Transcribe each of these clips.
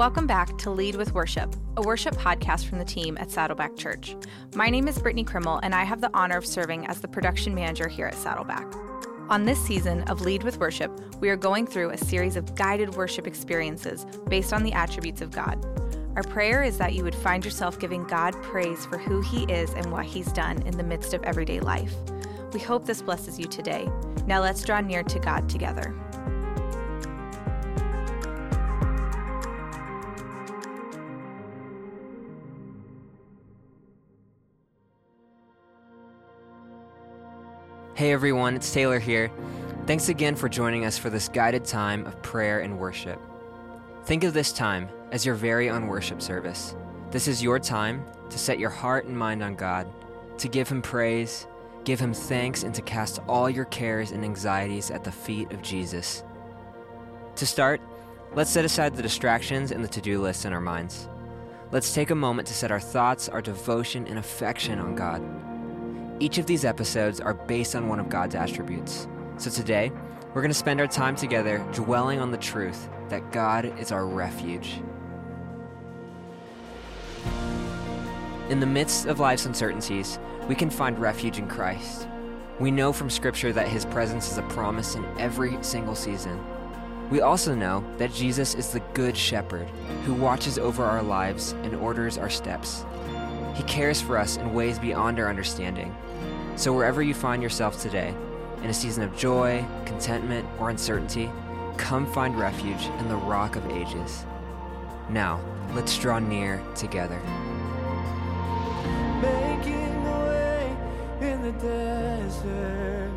Welcome back to Lead with Worship, a worship podcast from the team at Saddleback Church. My name is Brittany Krimmel, and I have the honor of serving as the production manager here at Saddleback. On this season of Lead with Worship, we are going through a series of guided worship experiences based on the attributes of God. Our prayer is that you would find yourself giving God praise for who He is and what He's done in the midst of everyday life. We hope this blesses you today. Now let's draw near to God together. Hey everyone, it's Taylor here. Thanks again for joining us for this guided time of prayer and worship. Think of this time as your very own worship service. This is your time to set your heart and mind on God, to give Him praise, give Him thanks, and to cast all your cares and anxieties at the feet of Jesus. To start, let's set aside the distractions and the to do lists in our minds. Let's take a moment to set our thoughts, our devotion, and affection on God. Each of these episodes are based on one of God's attributes. So today, we're going to spend our time together dwelling on the truth that God is our refuge. In the midst of life's uncertainties, we can find refuge in Christ. We know from Scripture that His presence is a promise in every single season. We also know that Jesus is the Good Shepherd who watches over our lives and orders our steps. He cares for us in ways beyond our understanding so, wherever you find yourself today, in a season of joy, contentment, or uncertainty, come find refuge in the Rock of Ages. Now, let's draw near together. Making the way in the desert,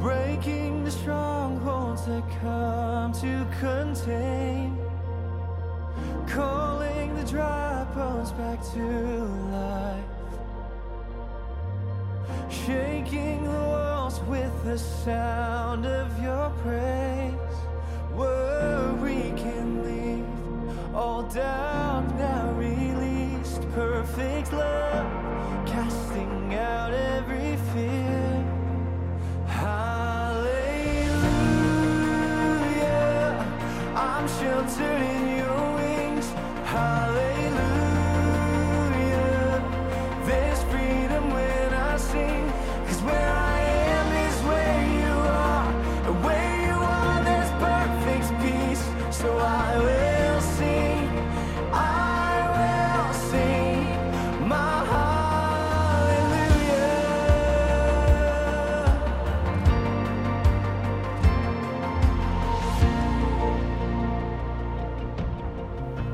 breaking the strongholds that come to contain, calling the dry bones back to life shaking the walls with the sound of your praise. Worry can leave all doubt now released. Perfect love,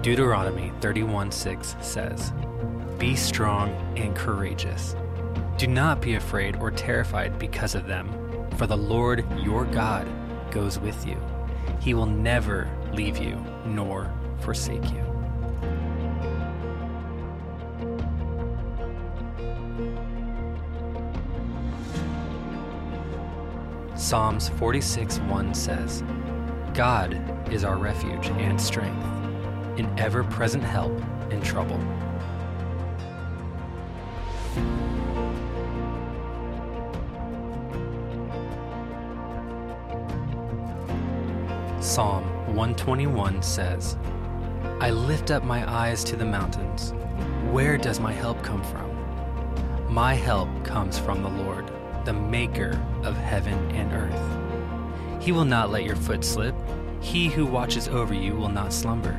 Deuteronomy 31:6 says, Be strong and courageous. Do not be afraid or terrified because of them, for the Lord your God goes with you. He will never leave you nor forsake you. Psalms 46:1 says, God is our refuge and strength in ever present help in trouble. Psalm 121 says, I lift up my eyes to the mountains. Where does my help come from? My help comes from the Lord, the maker of heaven and earth. He will not let your foot slip. He who watches over you will not slumber.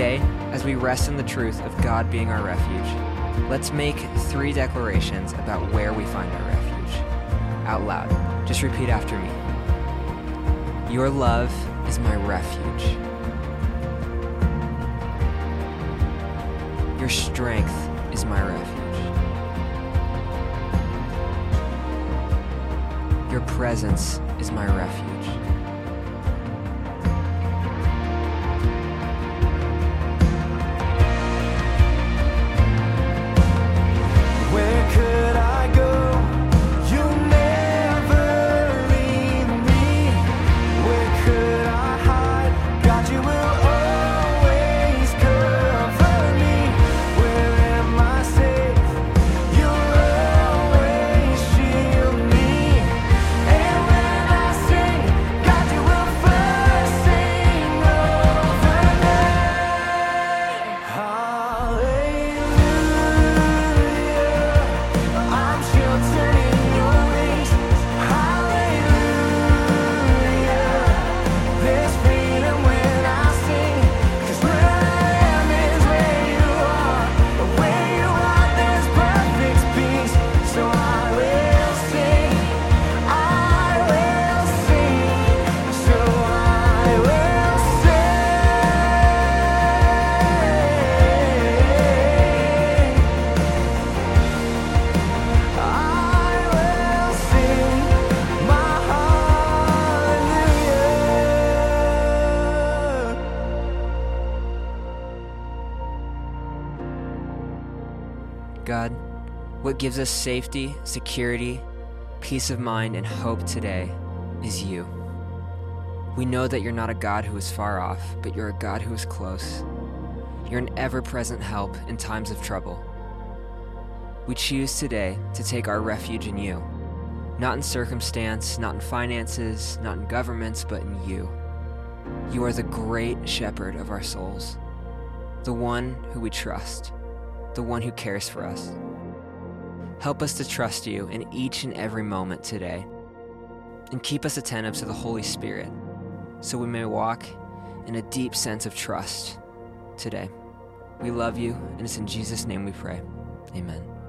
Today, as we rest in the truth of God being our refuge, let's make three declarations about where we find our refuge. Out loud. Just repeat after me. Your love is my refuge. Your strength is my refuge. Your presence is my refuge. God, what gives us safety, security, peace of mind, and hope today is you. We know that you're not a God who is far off, but you're a God who is close. You're an ever present help in times of trouble. We choose today to take our refuge in you, not in circumstance, not in finances, not in governments, but in you. You are the great shepherd of our souls, the one who we trust, the one who cares for us. Help us to trust you in each and every moment today, and keep us attentive to the Holy Spirit so we may walk in a deep sense of trust today. We love you, and it's in Jesus' name we pray. Amen.